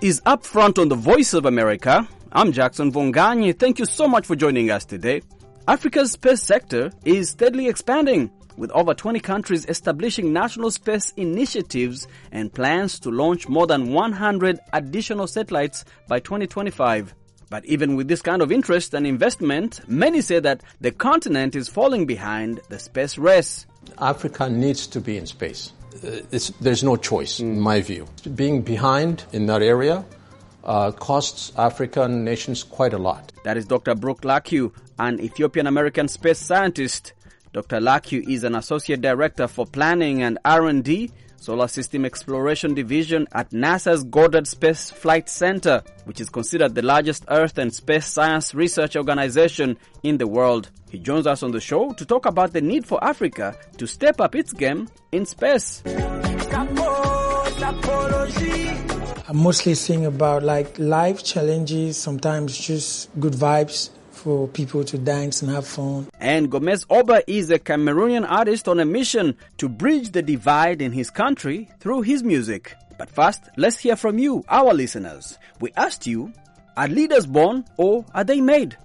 This is Upfront on the Voice of America. I'm Jackson Mvunganyi. Thank you so much for joining us today. Africa's space sector is steadily expanding, with over 20 countries establishing national space initiatives and plans to launch more than 100 additional satellites by 2025. But even with this kind of interest and investment, many say that the continent is falling behind the space race. Africa needs to be in space. There's no choice, in my view. Being behind in that area uh, costs African nations quite a lot. That is Dr. Brook Lakew, an Ethiopian American space scientist. Dr. Lakew is an associate director for planning and R&D, Solar System Exploration Division at NASA's Goddard Space Flight Center, which is considered the largest Earth and space science research organization in the world. He joins us on the show to talk about the need for Africa to step up its game in space. I'm mostly sing about like life challenges, sometimes just good vibes for people to dance and have fun. And Gomez Oba is a Cameroonian artist on a mission to bridge the divide in his country through his music. But first, let's hear from you, our listeners. We asked you, are leaders born or are they made?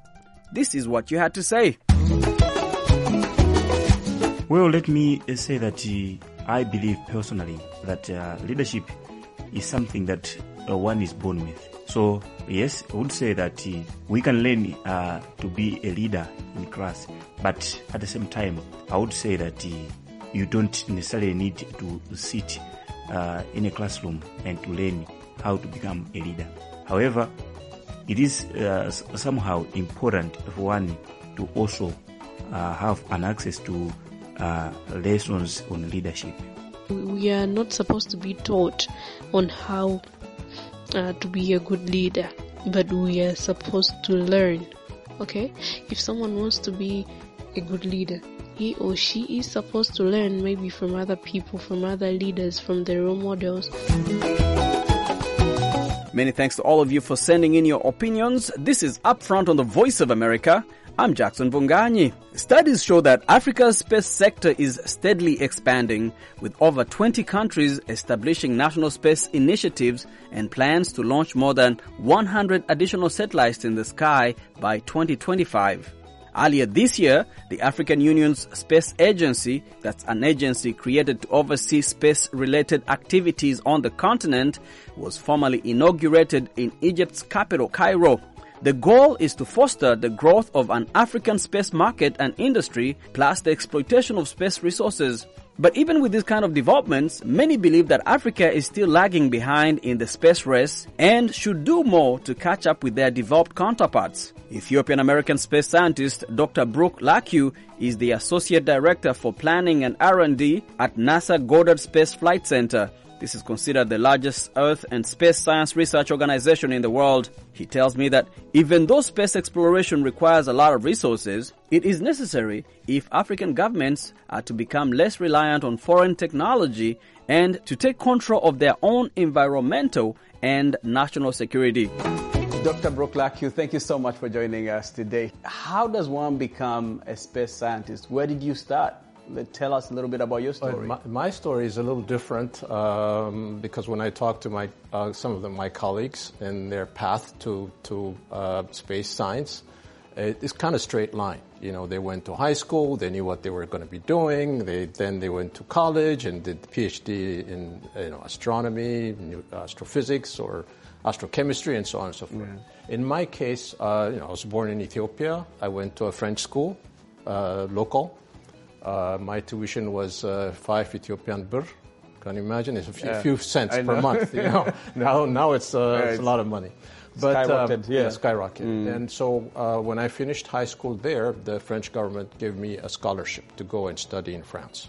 This is what you had to say. Well, let me say that uh, I believe personally that uh, leadership is something that uh, one is born with. So, yes, I would say that uh, we can learn uh, to be a leader in class, but at the same time, I would say that uh, you don't necessarily need to sit uh, in a classroom and to learn how to become a leader. However, it is uh, somehow important for one to also uh, have an access to lessons on leadership. we are not supposed to be taught on how uh, to be a good leader, but we are supposed to learn. Okay? If someone wants to be a good leader, he or she is supposed to learn maybe from other people, from other leaders, from their role models. Many thanks to all of you for sending in your opinions. This is Upfront on the Voice of America. I'm Jackson Mvunganyi. Studies show that Africa's space sector is steadily expanding, with over 20 countries establishing national space initiatives and plans to launch more than 100 additional satellites in the sky by 2025. Earlier this year, the African Union's Space Agency, that's an agency created to oversee space related activities on the continent, was formally inaugurated in Egypt's capital, Cairo. The goal is to foster the growth of an African space market and industry, plus the exploitation of space resources. But even with this kind of developments, many believe that Africa is still lagging behind in the space race and should do more to catch up with their developed counterparts. Ethiopian American space scientist Dr. Brook Lakew is the associate director for planning and R&D at NASA Goddard Space Flight Center. This is considered the largest Earth and space science research organization in the world. He tells me that even though space exploration requires a lot of resources, it is necessary if African governments are to become less reliant on foreign technology and to take control of their own environmental and national security. Dr. Brook Lakew, thank you so much for joining us today. How does one become a space scientist? Where did you start? Tell us a little bit about your story. My, my story is a little different um, because when I talk to my uh, some of them, my colleagues in their path to to uh, space science, it, it's kind of straight line. You know, they went to high school, they knew what they were going to be doing. They then they went to college and did PhD in you know astronomy, new- astrophysics, or astrochemistry, and so on and so forth. In my case, uh, you know, I was born in Ethiopia. I went to a French school, uh, local. Uh, my tuition was uh, five Ethiopian birr. Can you imagine? It's a few, Yeah. few cents I per know. month. You know, now now it's, uh, it's a lot of money. But um, Skyrocketed, yeah. skyrocketed. And so uh, when I finished high school there, the French government gave me a scholarship to go and study in France.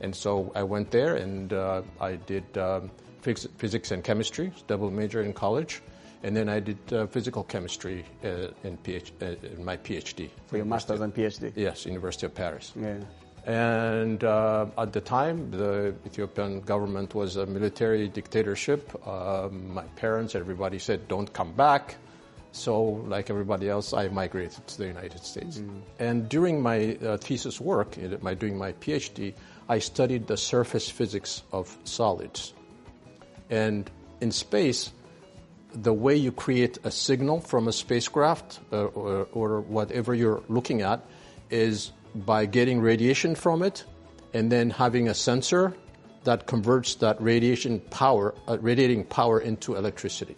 And so I went there and uh, I did um, phys- physics and chemistry, double major in college. And then I did uh, physical chemistry uh, in, PH- uh, in my PhD. for your master's and PhD. Yes, University of Paris. Yeah. And uh, at the time, the Ethiopian government was a military dictatorship. Um, my parents, everybody said, don't come back. So, like everybody else, I migrated to the United States. And during my uh, thesis work, my, doing my PhD, I studied the surface physics of solids. And in space, the way you create a signal from a spacecraft uh, or, or whatever you're looking at is by getting radiation from it and then having a sensor that converts that radiation power, uh, radiating power into electricity.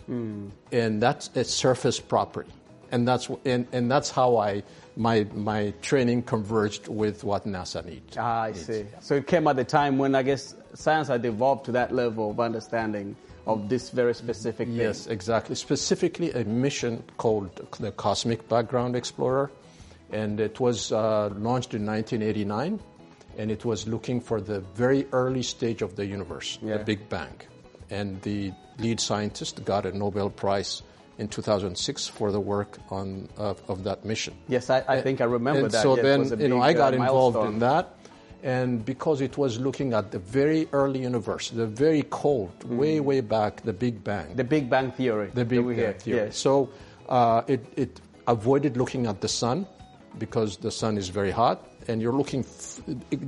And that's a surface property. And that's, and, and that's how I, my, my training converged with what NASA needs. Ah, I see. So it came at the time when I guess science had evolved to that level of understanding of this very specific thing. Yes, exactly. Specifically, a mission called the Cosmic Background Explorer, and it was uh, launched in 1989, and it was looking for the very early stage of the universe, Yeah. the Big Bang. And the lead scientist got a Nobel Prize in 2006 for the work on of, of that mission. Yes, I, I think I remember And that. So it then, you know, I got uh, involved in that, and because it was looking at the very early universe, the very cold, way way back, the Big Bang, Mm. The Big Bang Theory. the Big Bang hear. theory. Yes. So uh, it it avoided looking at the sun because the sun is very hot, and you're looking. F-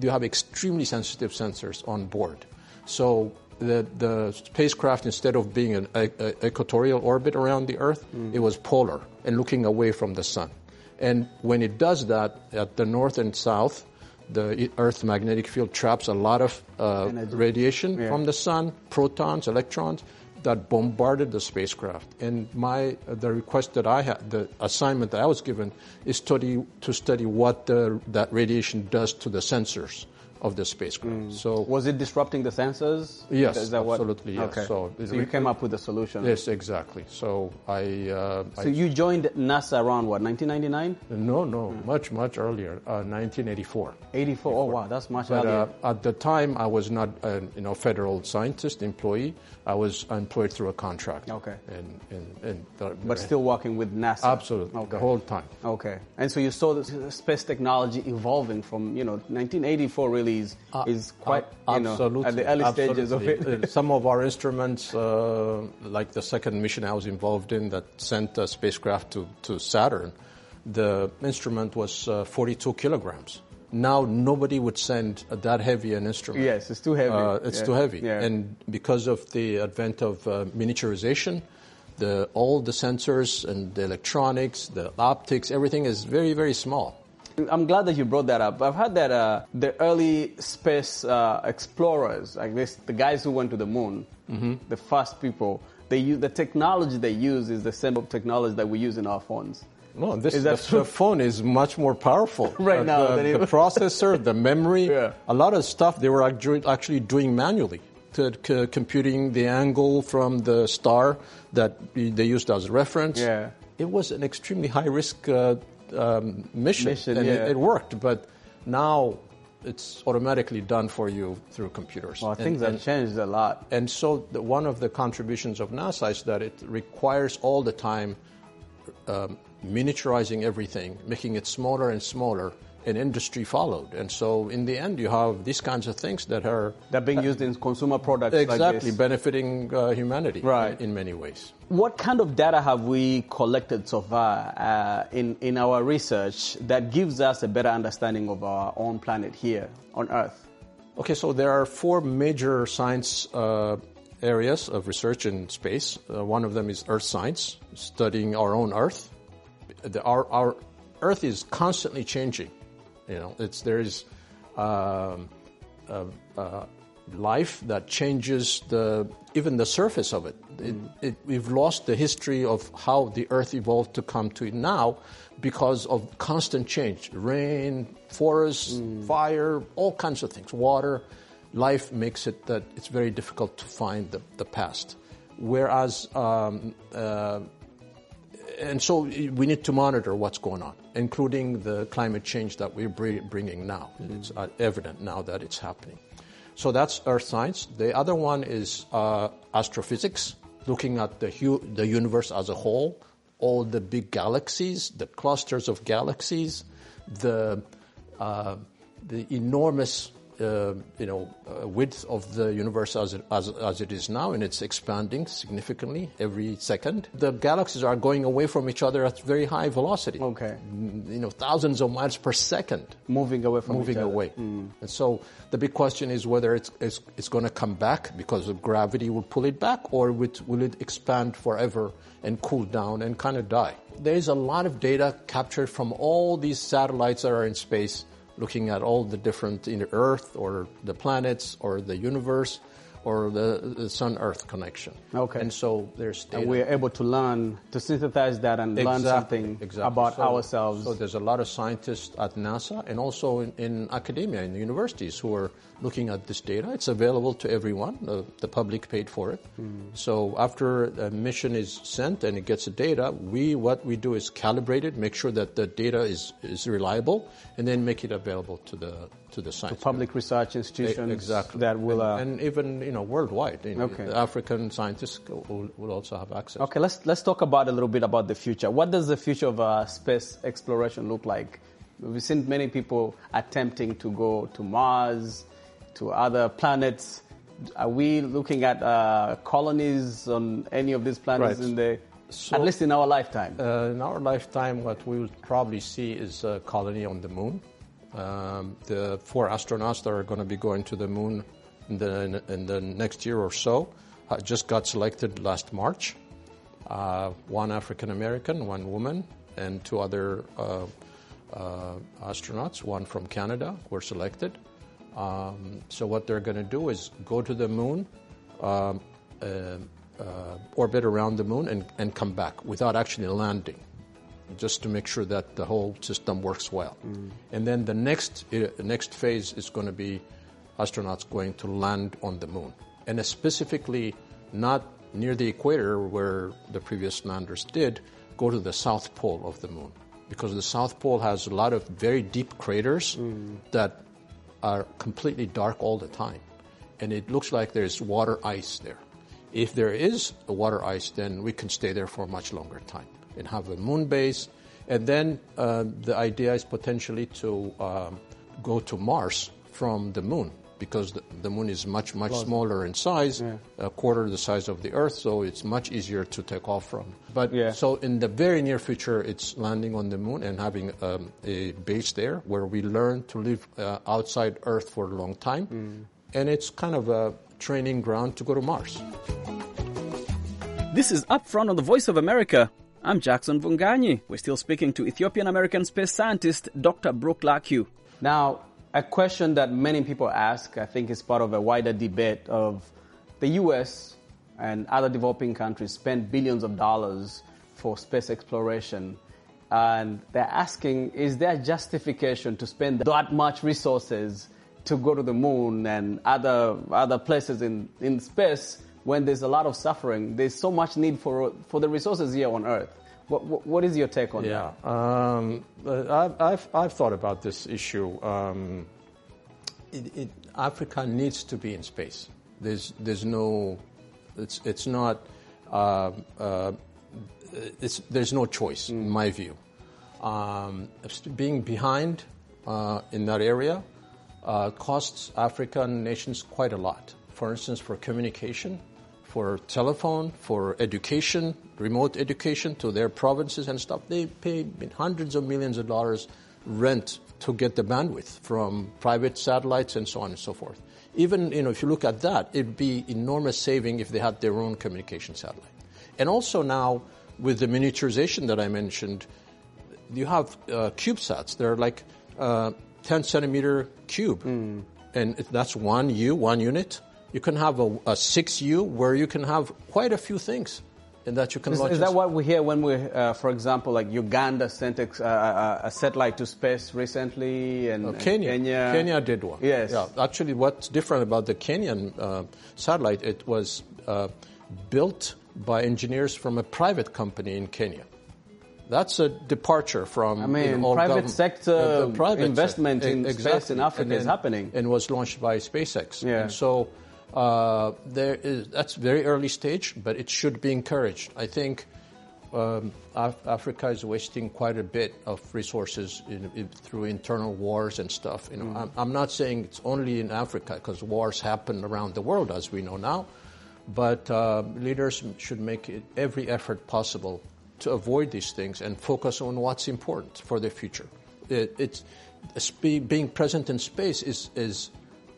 you have extremely sensitive sensors on board, so. The, the spacecraft, instead of being an a, a equatorial orbit around the Earth, Mm. it was polar and looking away from the sun. And when it does that at the north and south, the Earth's magnetic field traps a lot of uh, radiation Yeah. from the sun, protons, electrons, that bombarded the spacecraft. And my the request that I had, the assignment that I was given, is study to study what the, that radiation does to the sensors of the spacecraft. So Was it disrupting the sensors? Yes, Is that what- absolutely, yes. Okay. So So, you came up with a solution. yes, exactly. So I, uh, So I you joined NASA around what, 1999? no no much much earlier, uh, 1984. 84. Oh wow, that's much But earlier. uh, at the time, I was not a you know federal scientist employee. I was employed through a contract. Okay. And and, and the, but still working with NASA. absolutely Okay. the whole time. Okay. And so you saw the space technology evolving from, you know, 1984 really is, is quite, you know, absolutely, at the early stages of it. Uh, Some of our instruments, uh, like the second mission I was involved in that sent a spacecraft to, to Saturn, the instrument was uh, 42 kilograms. Now nobody would send that heavy an instrument. Yes, it's too heavy. Uh, it's Yeah. too heavy, Yeah. and because of the advent of uh, miniaturization, the all the sensors and the electronics, the optics, everything is very very small. I'm glad that you brought that up. I've heard that uh, the early space uh, explorers, like this, the guys who went to the moon, Mm-hmm. the first people, they use the technology they use is the same technology that we use in our phones. No, this Is that the, true? phone is much more powerful Right Uh, now The, than the processor, the memory, Yeah. a lot of stuff they were actually doing manually, to, c- computing the angle from the star that they used as reference. Yeah. it was an extremely high risk uh, um, mission, Mission, and yeah. it, it worked. But now it's automatically done for you through computers. Well, things and- have changed a lot. and so the, one of the contributions of NASA is that it requires all the time um, miniaturizing everything, making it smaller and smaller, and industry followed. And so in the end, you have these kinds of things that are They're being used in consumer products like exactly this. benefiting uh, humanity Right. in many ways. What kind of data have we collected so far uh, in, in our research that gives us a better understanding of our own planet here on Earth? Okay, so there are four major science uh, areas of research in space. Uh, one of them is Earth science, studying our own Earth. The, our, our Earth is constantly changing. You know, it's there is um, uh, uh, life that changes the even the surface of it. It, it. We've lost the history of how the Earth evolved to come to it now because of constant change. Rain, forests, fire, all kinds of things. Water, life makes it that it's very difficult to find the, the past. Whereas um, uh, and so we need to monitor what's going on, including the climate change that we're bringing now. It's uh, evident now that it's happening. So that's Earth science. The other one is uh, astrophysics, looking at the, hu- the universe as a whole, all the big galaxies, the clusters of galaxies, the, uh, the enormous you know, uh, width of the universe as it, as, as it is now, and it's expanding significantly every second. The galaxies are going away from each other at very high velocity. Okay. Mm, You know, thousands of miles per second Moving away from moving each other. away. And so the big question is whether it's, it's, it's going to come back because of gravity will pull it back, or with, will it expand forever and cool down and kind of die? There is a lot of data captured from all these satellites that are in space, looking at all the different in the Earth or the planets or the universe or the, the Sun-Earth connection. Okay. And so there's data. And we're able to learn, to synthesize that and learn something exactly. about So- ourselves. So there's a lot of scientists at NASA and also in, in academia, in the universities, who are looking at this data. It's available to everyone. The, the public paid for it. Hmm. So after a mission is sent and it gets the data, we what we do is calibrate it, make sure that the data is, is reliable, and then make it available to the to the science. Public research institutions E- exactly that will. and, Uh, and even you know worldwide. You know, Okay. African scientists will, will also have access. Okay, let's let's talk about a little bit about the future. What does the future of uh, space exploration look like? We've seen many people attempting to go to Mars, to other planets. Are we looking at uh, colonies on any of these planets Right. in the, So- at least in our lifetime? Uh, in our lifetime, what we will probably see is a colony on the moon. Um, the four astronauts that are going to be going to the moon in the, in the next year or so uh, just got selected last March. Uh, one African American, one woman, and two other uh, uh, astronauts, one from Canada, were selected. Um, so what they're going to do is go to the moon, um, uh, uh, orbit around the moon, and, and come back without actually landing, just to make sure that the whole system works well. And then the next uh, next phase is going to be astronauts going to land on the moon, and specifically not near the equator where the previous landers did, go to the south pole of the moon. Because the south pole has a lot of very deep craters that are completely dark all the time. And it looks like there's water ice there. If there is a water ice, then we can stay there for a much longer time and have a moon base. And then uh, the idea is potentially to um, go to Mars from the moon because the, the moon is much, much smaller in size, a quarter the size of the Earth, so it's much easier to take off from. But Yeah. so in the very near future, it's landing on the moon and having um, a base there where we learn to live uh, outside Earth for a long time. And it's kind of a training ground to go to Mars. This is Upfront on the Voice of America. I'm Jackson Mvunganyi. We're still speaking to Ethiopian American space scientist Dr. Brook Lakew. Now, a question that many people ask, I think is part of a wider debate of the US and other developing countries spend billions of dollars for space exploration. And they're asking, is there justification to spend that much resources to go to the moon and other, other places in, in space when there's a lot of suffering? There's so much need for, for the resources here on Earth. What, what, what is your take on Yeah, that? um, I've, I've, I've thought about this issue. Um, it, it, Africa needs to be in space. There's, there's no, it's, it's not, uh, uh, it's, there's no choice, in my view. Um, being behind uh, in that area uh, costs African nations quite a lot. For instance, for communication, for telephone, for education, remote education to their provinces and stuff, they pay hundreds of millions of dollars rent to get the bandwidth from private satellites and so on and so forth. Even you know, if you look at that, it'd be enormous saving if they had their own communication satellite. And also now with the miniaturization that I mentioned, you have uh, CubeSats. They're like uh, 10 centimeter cube, Hmm. and that's one U, one unit. You can have a, a 6U where you can have quite a few things, and that you can Is, launch. is that what we hear when we, uh, for example, like Uganda sent a, uh, a satellite to space recently, and Uh, and Kenya. Kenya, Kenya did one. Yes. Yeah. Actually, what's different about the Kenyan uh, satellite? It was uh, built by engineers from a private company in Kenya. That's a departure from I mean, private government- sector uh, private investment sector. in E- space in Africa And is happening. and was launched by SpaceX. Yeah. And so uh, there is that's very early stage, but it should be encouraged. I think um, Af- Africa is wasting quite a bit of resources in, in, through internal wars and stuff. You know, I'm, I'm not saying it's only in Africa because wars happen around the world, as we know now. But uh, leaders should make it, every effort possible to avoid these things and focus on what's important for the future. It, it's being present in space is is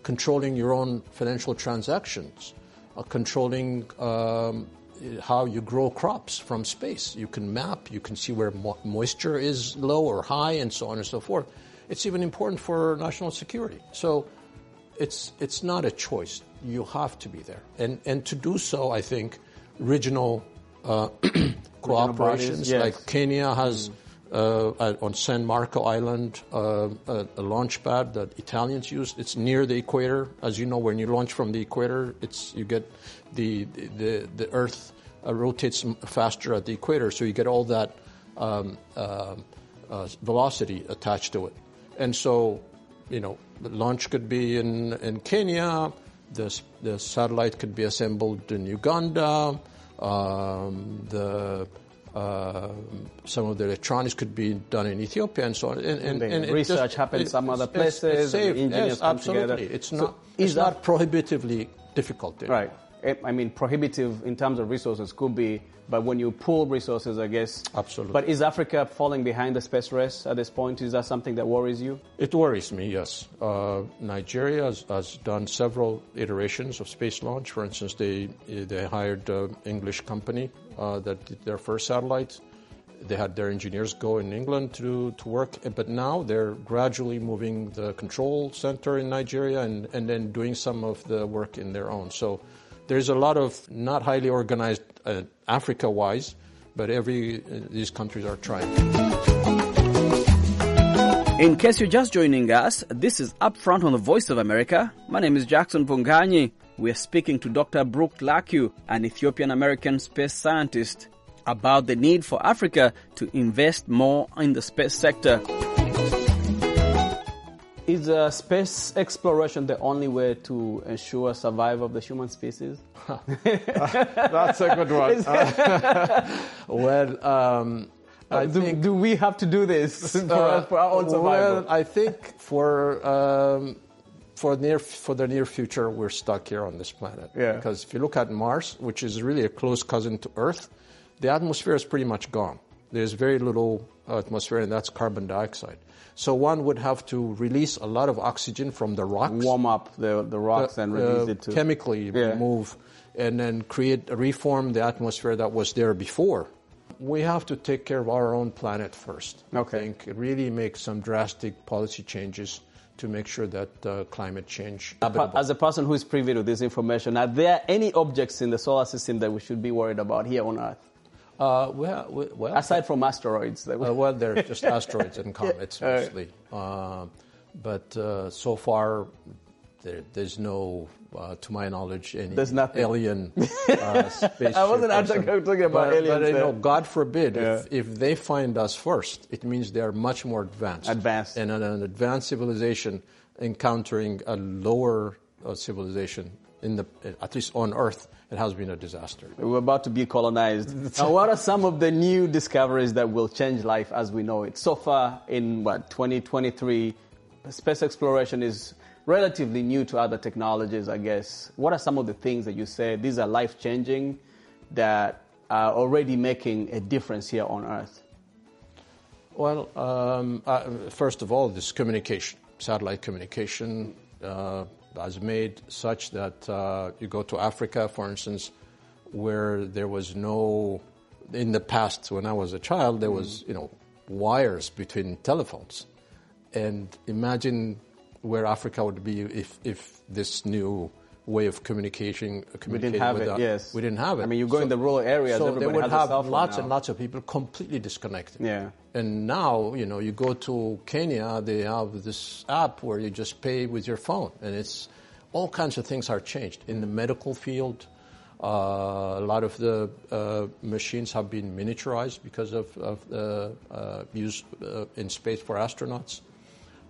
controlling your own financial transactions, uh, controlling um, how you grow crops from space. You can map, you can see where mo- moisture is low or high, and so on and so forth. It's even important for national security. So it's it's not a choice. You have to be there, and and to do so, I think regional uh, cooperations yes. like Kenya has. Uh, on San Marco Island, uh, a, a launch pad that Italians use. It's near the equator. As you know, when you launch from the equator, it's you get the the the Earth uh, rotates faster at the equator, so you get all that um, uh, uh, velocity attached to it. And so, you know, the launch could be in in Kenya. The the satellite could be assembled in Uganda. Um, the uh, some of the electronics could be done in Ethiopia and so on. And, and, The and research just- happens it- some other it's- it's places, and safe. engineers yes, come absolutely. together. It's So not. is it's that- not prohibitively difficult. Right. I- I mean, prohibitive in terms of resources could be, but when you pool resources, I guess. Absolutely. But is Africa falling behind the space race at this point? Is that something that worries you? It worries me, yes. Uh, Nigeria has, has done several iterations of space launch. For instance, they they hired an English company uh, that did their first satellite. They had their engineers go in England to, to work, but now they're gradually moving the control center in Nigeria and, and then doing some of the work in their own. So there's a lot of not highly organized uh, Africa-wise, but every uh, these countries are trying. In case you're just joining us, this is Upfront on the Voice of America. My name is Jackson Mvunganyi. We're speaking to Dr. Brook Lakew, an Ethiopian American space scientist, about the need for Africa to invest more in the space sector. Is uh, space exploration the only way to ensure survival of the human species? That's a good one. well, um, I do, do we have to do this for, Uh, for our own survival? Well, I think for um, for near for the near future, we're stuck here on this planet. Yeah. Because if you look at Mars, which is really a close cousin to Earth, the atmosphere is pretty much gone. There's very little atmosphere, and that's carbon dioxide. So one would have to release a lot of oxygen from the rocks Warm up the, the rocks and release uh, it to chemically Yeah. remove and then create reform the atmosphere that was there before. We have to take care of our own planet first. Okay. I think really make some drastic policy changes to make sure that uh, climate change. As a person who is privy to this information, are there any objects in the solar system that we should be worried about here on Earth? Uh, well, well, Aside from asteroids. Uh, well, they're just asteroids and comets mostly. Uh, but uh, so far, there, there's no, uh, to my knowledge, any There's nothing. alien uh, spaceship. I wasn't actually talking about but, aliens But you know. God forbid, Yeah. if, if they find us first, it means they are much more advanced. Advanced. And an, an advanced civilization encountering a lower uh, civilization, in the, at least on Earth, it has been a disaster. We're about to be colonized. now, what are some of the new discoveries that will change life as we know it? So far, in what 2023, space exploration is relatively new to other technologies, I guess. What are some of the things that you say these are life changing that are already making a difference here on Earth? Well, um, uh, first of all, this communication, satellite communication, uh, has made such that uh, you go to Africa, for instance, where there was no, in the past when I was a child, there was you know wires between telephones, and imagine where Africa would be if if this new way of communication We didn't have with it, yes. we didn't have it. I mean, you go in the rural areas, so they would have lots and lots of people completely disconnected. Yeah. And now, you know, you go to Kenya, they have this app where you just pay with your phone, and it's all kinds of things are changed in the medical field. Uh, a lot of the uh, machines have been miniaturized because of, of the uh, use uh, in space for astronauts.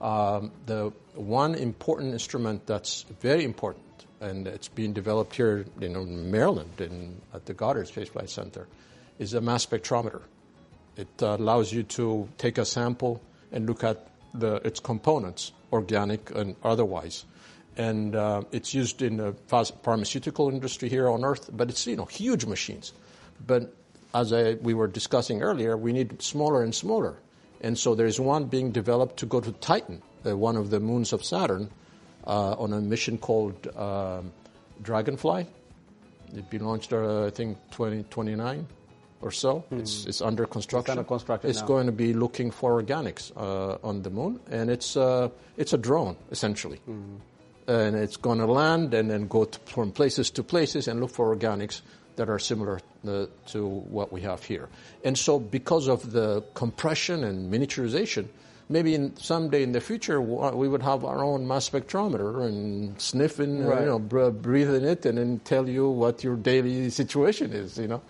Um, the one important instrument that's very important, and it's being developed here, you know, in Maryland, in, at the Goddard Space Flight Center, is a mass spectrometer. It uh, allows you to take a sample and look at the, its components, organic and otherwise. And uh, it's used in the pharmaceutical industry here on Earth, but it's you know huge machines. But as I, we were discussing earlier, we need smaller and smaller. And so there's one being developed to go to Titan, uh, one of the moons of Saturn, on a mission called um, Dragonfly. It'll be launched, uh, I think, 2029 or so. It's, it's under construction. under construction It's going to be looking for organics uh, on the moon, and it's, uh, it's a drone, essentially. And it's going to land and then go to, from places to places and look for organics that are similar uh, to what we have here. And so, because of the compression and miniaturization, maybe in, someday in the future we would have our own mass spectrometer and sniffing, Right. you know, br- breathe it, and then tell you what your daily situation is. You know,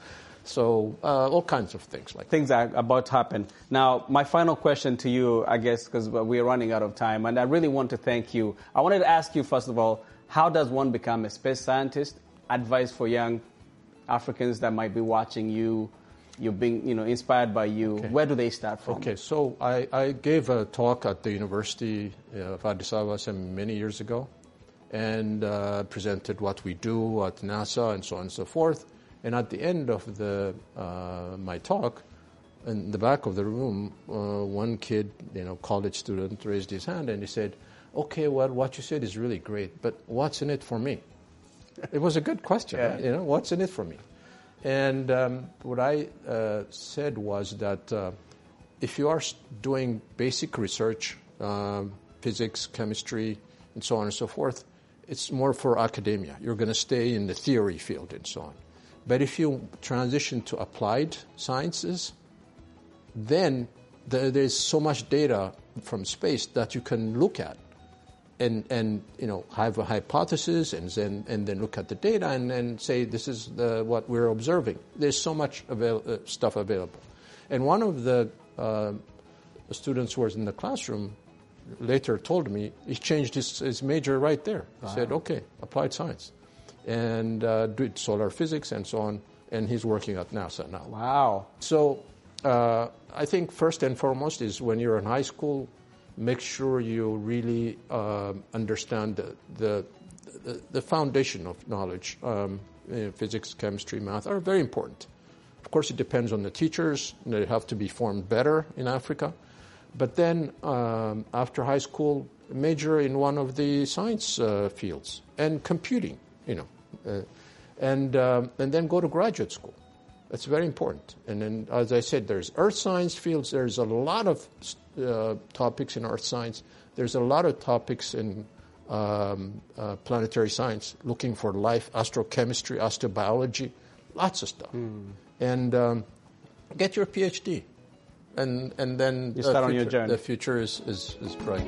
so uh, all kinds of things like. that. things are about to happen. Now, my final question to you, I guess, because we're running out of time, and I really want to thank you. I wanted to ask you, first of all, how does one become a space scientist? Advice for young Africans that might be watching you, you're being, you know, inspired by you. Where do they start from? Okay, so I, I gave a talk at the University of Addis Ababa some many years ago and uh, presented what we do at NASA and so on and so forth. And at the end of the, uh, my talk, in the back of the room, uh, one kid, you know, college student, raised his hand and he said, "Okay, well, what you said is really great, but what's in it for me?" it was a good question, Yeah. right? you know, what's in it for me? And um, what I uh, said was that uh, if you are doing basic research, um, physics, chemistry, and so on and so forth, it's more for academia. You're going to stay in the theory field and so on. But if you transition to applied sciences, then there's so much data from space that you can look at and, and you know have a hypothesis and then and then look at the data and, and say this is the, what we're observing. There's so much avail- uh, stuff available, and one of the uh, students who was in the classroom later told me he changed his, his major right there. He said, "Okay, applied science," and uh, did solar physics and so on. And he's working at NASA now. Wow. So uh, I think first and foremost is when you're in high school, make sure you really um understand the, the, the, foundation of knowledge. Um, know, physics, chemistry, math are very important. Of course, it depends on the teachers. They have to be formed better in Africa. But then, um, after high school, major in one of the science uh, fields and computing, you know, uh, and um, and then go to graduate school. That's very important. And then, as I said, there's earth science fields. There's a lot of uh, topics in earth science. There's a lot of topics in um, uh, planetary science, looking for life, astrochemistry, astrobiology, lots of stuff. And um, get your PhD. And, and then You the start on your future- journey. The future is, is, is bright.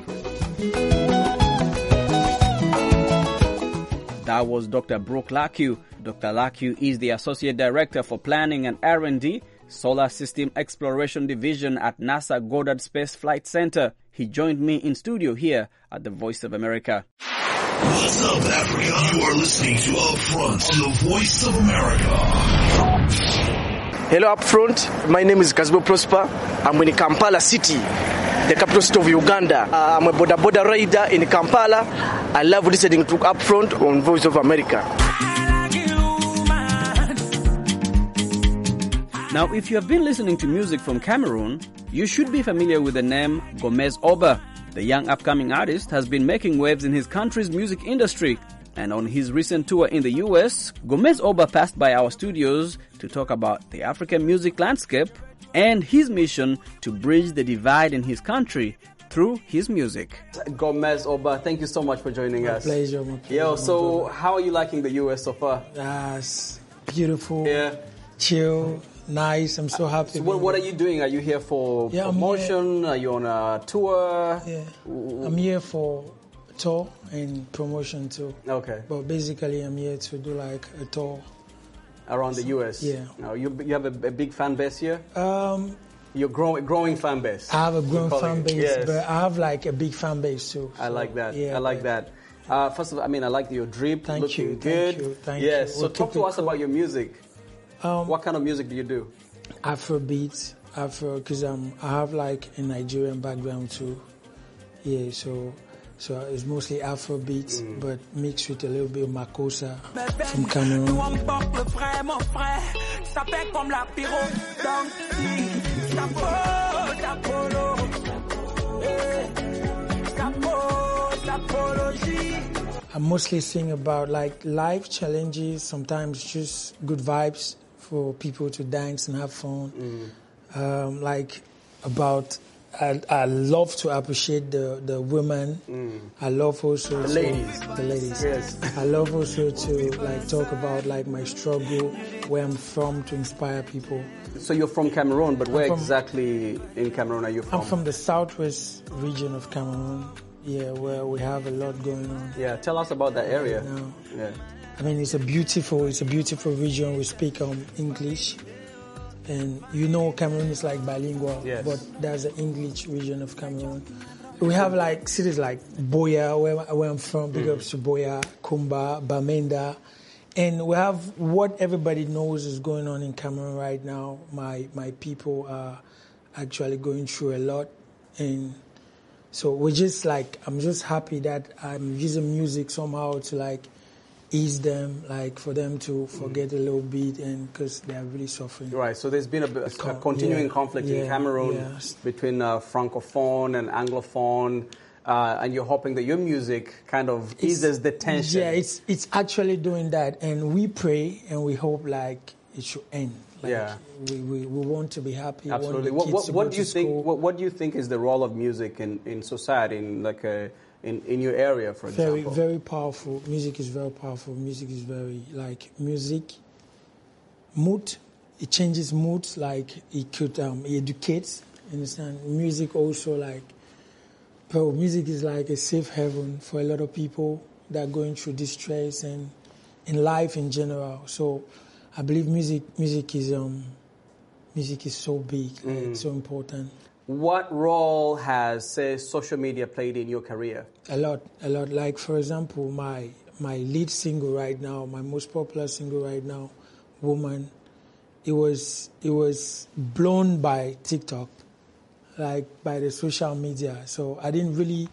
That was Dr. Brook Lakew. Dr. Lakew is the Associate Director for Planning and R&D, Solar System Exploration Division at NASA Goddard Space Flight Center. He joined me in studio here at the Voice of America. What's up, Africa? You are listening to Upfront, the voice of America. Hello, up front. My name is Kazbo Prosper. I'm in Kampala City, the capital city of Uganda. Uh, I'm a boda boda rider in Kampala. I love listening to Upfront on Voice of America. Now, if you have been listening to music from Cameroon, you should be familiar with the name Gomez Oba. The young upcoming artist has been making waves in his country's music industry. And on his recent tour in the US, Gomez Oba passed by our studios to talk about the African music landscape and his mission to bridge the divide in his country through his music. Gomez Oba, thank you so much for joining us. pleasure, my pleasure, Yo, so how are you liking the US so far? Yes, beautiful, Yeah. chill, nice. I'm so happy. So what, what are you doing? Are you here for Yeah, promotion? Are you on a tour? Yeah, I'm here for tour and promotion too. Okay. But basically, I'm here to do like a tour. Around the US? Yeah. Now, you, you have a, a big fan base here? Um, You're growing, growing fan base. I have a growing fan base. Yes. but I have like a big fan base too. I like that. Yeah, I like that. Uh, first of all, I mean, I like your drip. Thank looking you, good. thank you, thank yes. you. So We'll talk to us about your music. Um, what kind of music do you do? Afrobeat, Afro, because um, I have like a Nigerian background too. Yeah, so so it's mostly Afrobeat, Mm. but mixed with a little bit of Makossa from Cameroon. I mostly sing about like life challenges, sometimes just good vibes for people to dance and have fun. Um, like about, I, I love to appreciate the, the women. I love also The to- ladies. the ladies. Yes. I love also to like talk about like my struggle, where I'm from, to inspire people. So you're from Cameroon, but where from- exactly in Cameroon are you from? I'm from the southwest region of Cameroon. Yeah, where we have a lot going on. Yeah, tell us about that area. Yeah. I mean, it's a beautiful, it's a beautiful region. We speak um, English, and you know, Cameroon is like bilingual, Yes. but there's an English region of Cameroon. We have like cities like Buea, where, where I'm from, big ups to Buea, Kumba, Bamenda, and we have what everybody knows is going on in Cameroon right now. My my people are actually going through a lot, and so we're just like I'm just happy that I'm using music somehow to like ease them, like for them to forget a little bit, and because they are really suffering. Right, so there's been a, a con- continuing yeah, conflict in Cameroon yes. between uh, francophone and anglophone, uh, and you're hoping that your music kind of It's- eases the tension. Yeah, it's it's actually doing that, and we pray and we hope like it should end. Like, Yeah. we, we, we want to be happy. Absolutely. What, what, what do you to think? What, what do you think is the role of music in, in society, in like a, in, in your area, for very example? very very powerful. Music is very powerful. Music is very like music mood. It changes moods like it could um it educates understand? Music also like bro music is like a safe haven for a lot of people that are going through distress and in life in general. So i believe music music is um music is so big like, so important What role has, say, social media played in your career? A lot, a lot. Like for example, my my lead single right now, my most popular single right now, "Woman," it was it was blown by TikTok, like by the social media. So I didn't really,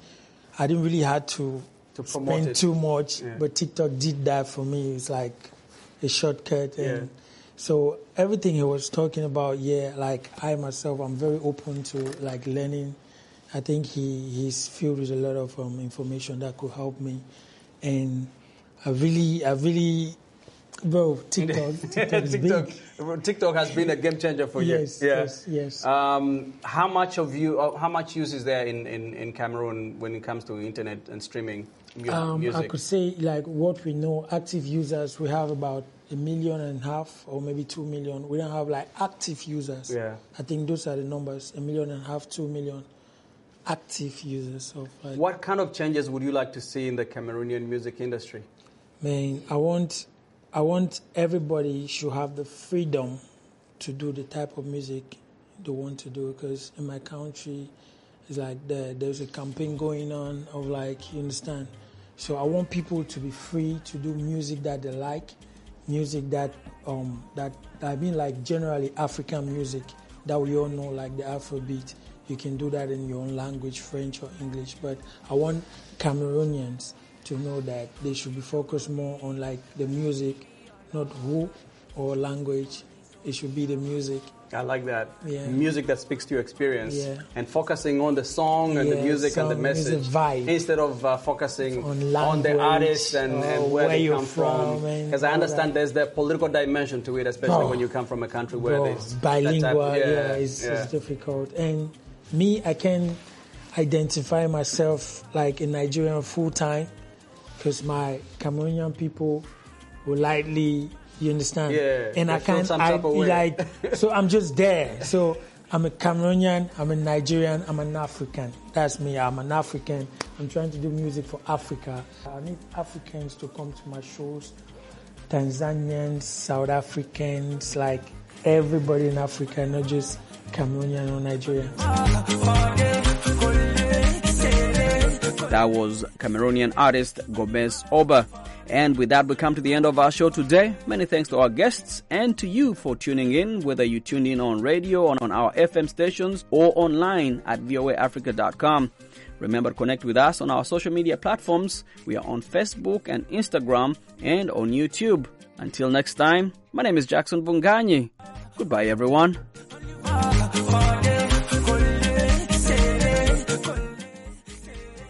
I didn't really had to, To promote spend it. too much, Yeah. but TikTok did that for me. It's like a shortcut and. Yeah. So everything he was talking about, yeah, like I myself, I'm very open to like learning. I think he, he's filled with a lot of um, information that could help me, and I really, I really, bro, TikTok, TikTok TikTok. TikTok has been a game changer for Yes. Yeah. yes, yes. Um, how much of you, uh, how much use is there in, in, in Cameroon when it comes to internet and streaming mu- Um, music? I could say like what we know, active users, we have about a million and a half or maybe two million. We don't have like active users. Yeah. I think those are the numbers: a million and a half, two million active users of like. What kind of changes would you like to see in the Cameroonian music industry? Man, I want, I want everybody should have the freedom to do the type of music they want to do. Because in my country, it's like there, there's a campaign going on of like you understand. So I want people to be free to do music that they like, music that um that I mean like generally African music that we all know like the Afrobeat. You can do that in your own language, French or English. But I want Cameroonians to know that they should be focused more on like the music, not who or language. It should be the music. I like that. Yeah. Music that speaks to your experience Yeah. and focusing on the song and the Yeah, music and the song, message vibe. instead of uh, focusing On the artist and, and where, where they come from. Because I understand that. there's the political dimension to it, especially Bro. when you come from a country where Bro, there's bilingual, yeah, it's, it's difficult. And me, I can identify myself like a Nigerian full time because my Cameroonian people lightly, you understand? Yeah, and I can't, I type of way. like, so I'm just there. So I'm a Cameroonian, I'm a Nigerian, I'm an African. That's me, I'm an African. I'm trying to do music for Africa. I need Africans to come to my shows. Tanzanians, South Africans, like everybody in Africa, not just Cameroonian or Nigerian. That was Cameroonian artist Gomez Oba. And with that, we come to the end of our show today. Many thanks to our guests and to you for tuning in, whether you tuned in on radio, on, on our FM stations, or online at voaafrica.com. Remember to connect with us on our social media platforms. We are on Facebook and Instagram and on YouTube. Until next time, my name is Jackson Mvunganyi. Goodbye, everyone.